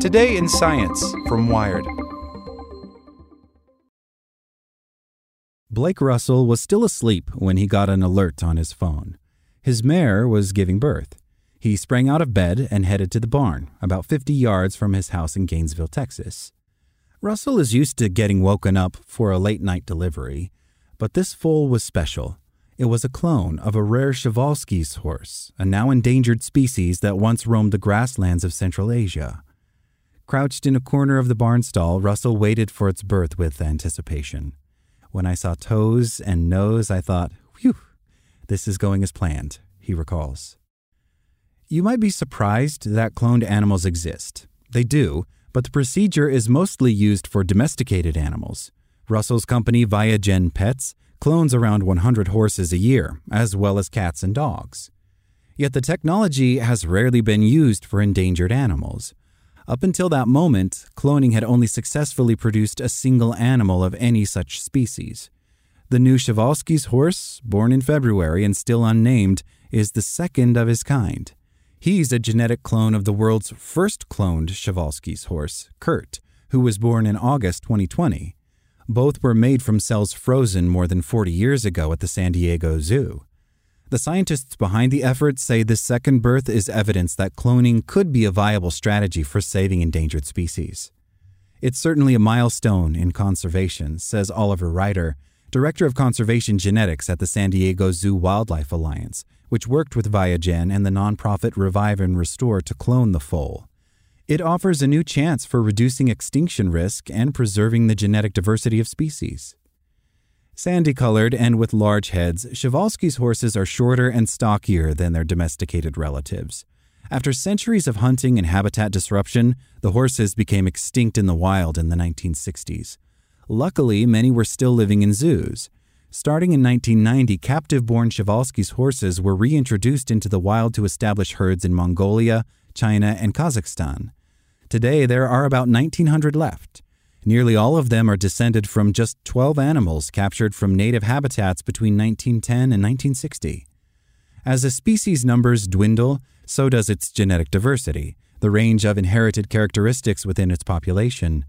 Today in Science from Wired. Blake Russell was still asleep when he got an alert on his phone. His mare was giving birth. He sprang out of bed and headed to the barn, about 50 yards from his house in Gainesville, Texas. Russell is used to getting woken up for a late night delivery, but this foal was special. It was a clone of a rare Przewalski's horse, a now endangered species that once roamed the grasslands of Central Asia. Crouched in a corner of the barn stall, Russell waited for its birth with anticipation. When I saw toes and nose, I thought, whew, this is going as planned, he recalls. You might be surprised that cloned animals exist. They do, but the procedure is mostly used for domesticated animals. Russell's company Viagen Pets clones around 100 horses a year, as well as cats and dogs. Yet the technology has rarely been used for endangered animals. Up until that moment, cloning had only successfully produced a single animal of any such species. The new Przewalski's horse, born in February and still unnamed, is the second of his kind. He's a genetic clone of the world's first cloned Przewalski's horse, Kurt, who was born in August 2020. Both were made from cells frozen more than 40 years ago at the San Diego Zoo. The scientists behind the effort say this second birth is evidence that cloning could be a viable strategy for saving endangered species. It's certainly a milestone in conservation, says Oliver Ryder, Director of Conservation Genetics at the San Diego Zoo Wildlife Alliance, which worked with Viagen and the nonprofit Revive and Restore to clone the foal. It offers a new chance for reducing extinction risk and preserving the genetic diversity of species. Sandy colored and with large heads, Przewalski's horses are shorter and stockier than their domesticated relatives. After centuries of hunting and habitat disruption, the horses became extinct in the wild in the 1960s. Luckily, many were still living in zoos. Starting in 1990, captive born Przewalski's horses were reintroduced into the wild to establish herds in Mongolia, China, and Kazakhstan. Today, there are about 1,900 left. Nearly all of them are descended from just 12 animals captured from native habitats between 1910 and 1960. As a species numbers dwindle, so does its genetic diversity, the range of inherited characteristics within its population.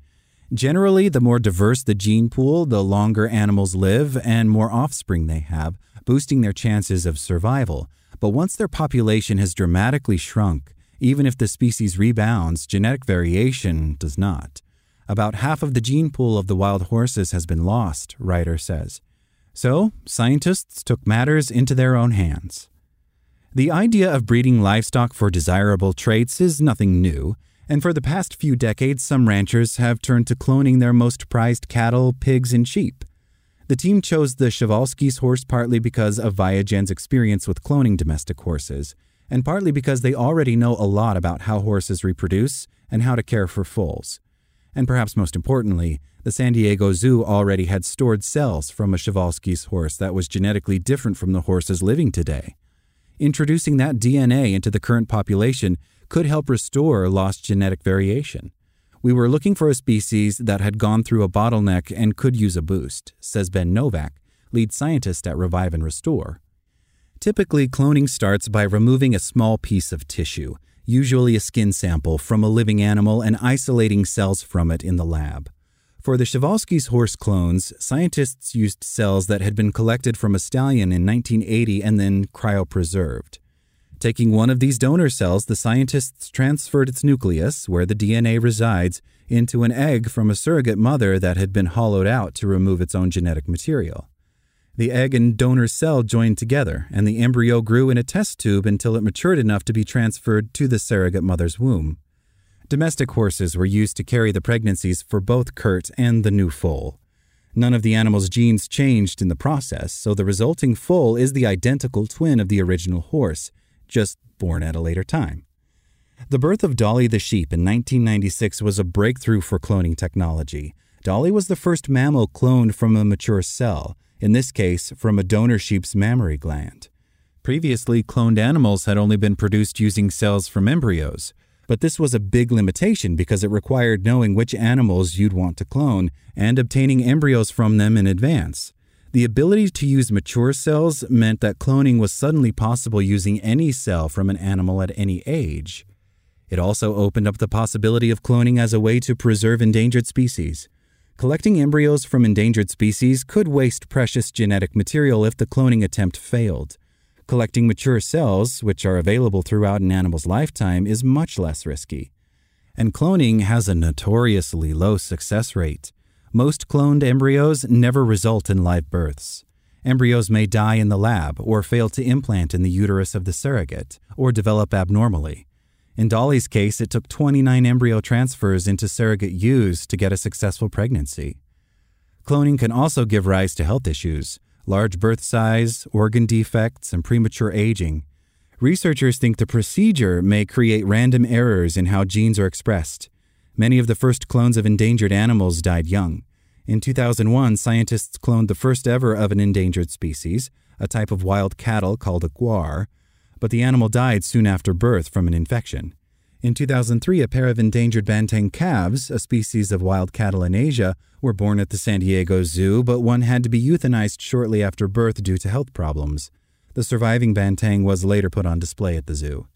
Generally, the more diverse the gene pool, the longer animals live and more offspring they have, boosting their chances of survival. But once their population has dramatically shrunk, even if the species rebounds, genetic variation does not. About half of the gene pool of the wild horses has been lost, Ryder says. So, scientists took matters into their own hands. The idea of breeding livestock for desirable traits is nothing new. And for the past few decades, some ranchers have turned to cloning their most prized cattle, pigs, and sheep. The team chose the Przewalski's horse partly because of Viagen's experience with cloning domestic horses, and partly because they already know a lot about how horses reproduce and how to care for foals. And perhaps most importantly, the San Diego Zoo already had stored cells from a Przewalski's horse that was genetically different from the horses living today. Introducing that DNA into the current population could help restore lost genetic variation. We were looking for a species that had gone through a bottleneck and could use a boost, says Ben Novak, lead scientist at Revive and Restore. Typically, cloning starts by removing a small piece of tissue, usually a skin sample, from a living animal and isolating cells from it in the lab. For the Przewalski's horse clones, scientists used cells that had been collected from a stallion in 1980 and then cryopreserved. Taking one of these donor cells, the scientists transferred its nucleus, where the DNA resides, into an egg from a surrogate mother that had been hollowed out to remove its own genetic material. The egg and donor cell joined together, and the embryo grew in a test tube until it matured enough to be transferred to the surrogate mother's womb. Domestic horses were used to carry the pregnancies for both Kurt and the new foal. None of the animal's genes changed in the process, so the resulting foal is the identical twin of the original horse, just born at a later time. The birth of Dolly the sheep in 1996 was a breakthrough for cloning technology. Dolly was the first mammal cloned from a mature cell, in this case, from a donor sheep's mammary gland. Previously, cloned animals had only been produced using cells from embryos, but this was a big limitation because it required knowing which animals you'd want to clone and obtaining embryos from them in advance. The ability to use mature cells meant that cloning was suddenly possible using any cell from an animal at any age. It also opened up the possibility of cloning as a way to preserve endangered species. Collecting embryos from endangered species could waste precious genetic material if the cloning attempt failed. Collecting mature cells, which are available throughout an animal's lifetime, is much less risky. And cloning has a notoriously low success rate. Most cloned embryos never result in live births. Embryos may die in the lab, or fail to implant in the uterus of the surrogate, or develop abnormally. In Dolly's case, it took 29 embryo transfers into surrogate ewes to get a successful pregnancy. Cloning can also give rise to health issues large birth size, organ defects, and premature aging. Researchers think the procedure may create random errors in how genes are expressed. Many of the first clones of endangered animals died young. In 2001, scientists cloned the first ever of an endangered species, a type of wild cattle called a gaur, but the animal died soon after birth from an infection. In 2003, a pair of endangered Banteng calves, a species of wild cattle in Asia, were born at the San Diego Zoo, but one had to be euthanized shortly after birth due to health problems. The surviving Banteng was later put on display at the zoo.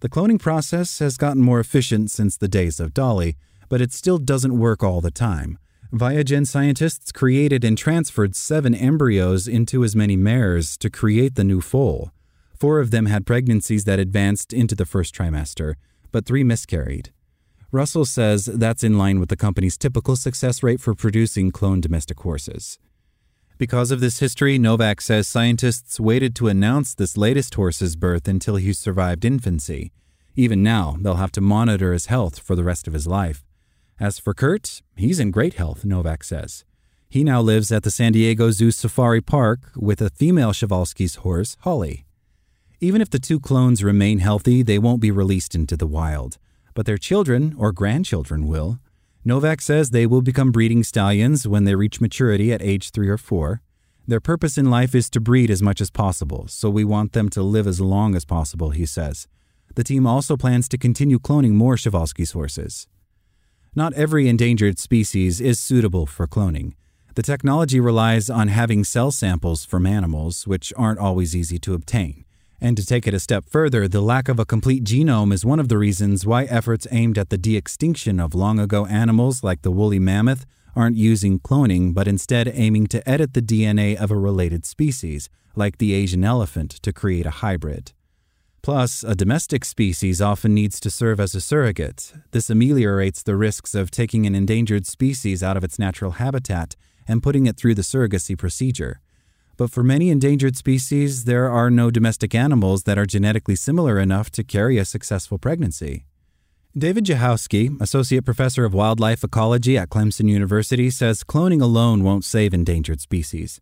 The cloning process has gotten more efficient since the days of Dolly, but it still doesn't work all the time. Viagen scientists created and transferred seven embryos into as many mares to create the new foal. Four of them had pregnancies that advanced into the first trimester, but three miscarried. Russell says that's in line with the company's typical success rate for producing cloned domestic horses. Because of this history, Novak says scientists waited to announce this latest horse's birth until he survived infancy. Even now, they'll have to monitor his health for the rest of his life. As for Kurt, he's in great health, Novak says. He now lives at the San Diego Zoo Safari Park with a female Przewalski's horse, Holly. Even if the two clones remain healthy, they won't be released into the wild. But their children or grandchildren will. Novak says they will become breeding stallions when they reach maturity at age three or four. Their purpose in life is to breed as much as possible, so we want them to live as long as possible, he says. The team also plans to continue cloning more Przewalski's horses. Not every endangered species is suitable for cloning. The technology relies on having cell samples from animals, which aren't always easy to obtain. And to take it a step further, the lack of a complete genome is one of the reasons why efforts aimed at the de extinction of long ago animals like the woolly mammoth aren't using cloning, but instead aiming to edit the DNA of a related species, like the Asian elephant, to create a hybrid. Plus, a domestic species often needs to serve as a surrogate. This ameliorates the risks of taking an endangered species out of its natural habitat and putting it through the surrogacy procedure but for many endangered species, there are no domestic animals that are genetically similar enough to carry a successful pregnancy. David Jachowski, associate professor of wildlife ecology at Clemson University, says cloning alone won't save endangered species.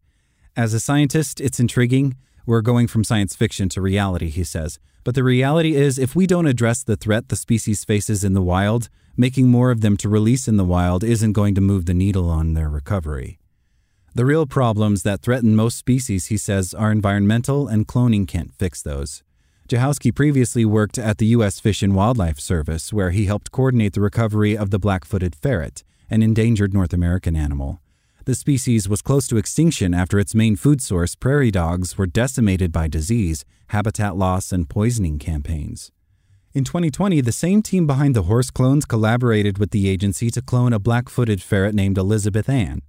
As a scientist, it's intriguing. We're going from science fiction to reality, he says. But the reality is, if we don't address the threat the species faces in the wild, making more of them to release in the wild isn't going to move the needle on their recovery. The real problems that threaten most species, he says, are environmental, and cloning can't fix those. Jachowski previously worked at the U.S. Fish and Wildlife Service, where he helped coordinate the recovery of the black footed ferret, an endangered North American animal. The species was close to extinction after its main food source, prairie dogs, were decimated by disease, habitat loss, and poisoning campaigns. In 2020, the same team behind the horse clones collaborated with the agency to clone a black footed ferret named Elizabeth Ann.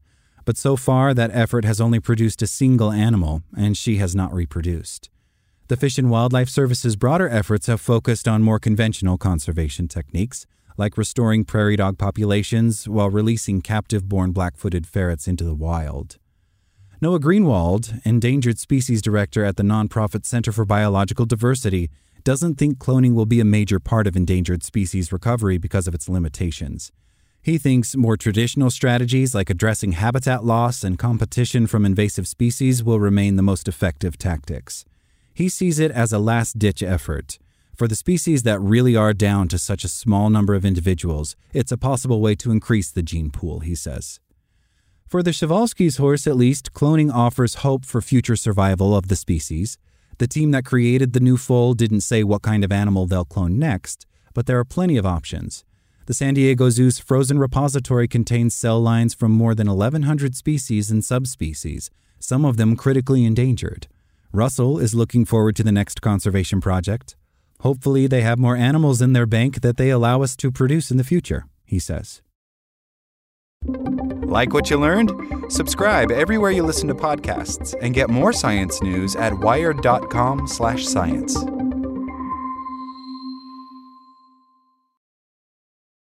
But so far, that effort has only produced a single animal, and she has not reproduced. The Fish and Wildlife Service's broader efforts have focused on more conventional conservation techniques, like restoring prairie dog populations while releasing captive born black footed ferrets into the wild. Noah Greenwald, endangered species director at the nonprofit Center for Biological Diversity, doesn't think cloning will be a major part of endangered species recovery because of its limitations. He thinks more traditional strategies like addressing habitat loss and competition from invasive species will remain the most effective tactics. He sees it as a last ditch effort. For the species that really are down to such a small number of individuals, it's a possible way to increase the gene pool, he says. For the Przewalski's horse, at least, cloning offers hope for future survival of the species. The team that created the new foal didn't say what kind of animal they'll clone next, but there are plenty of options. The San Diego Zoo's frozen repository contains cell lines from more than 1,100 species and subspecies, some of them critically endangered. Russell is looking forward to the next conservation project. Hopefully, they have more animals in their bank that they allow us to produce in the future, he says. Like what you learned? Subscribe everywhere you listen to podcasts and get more science news at wired.com/science.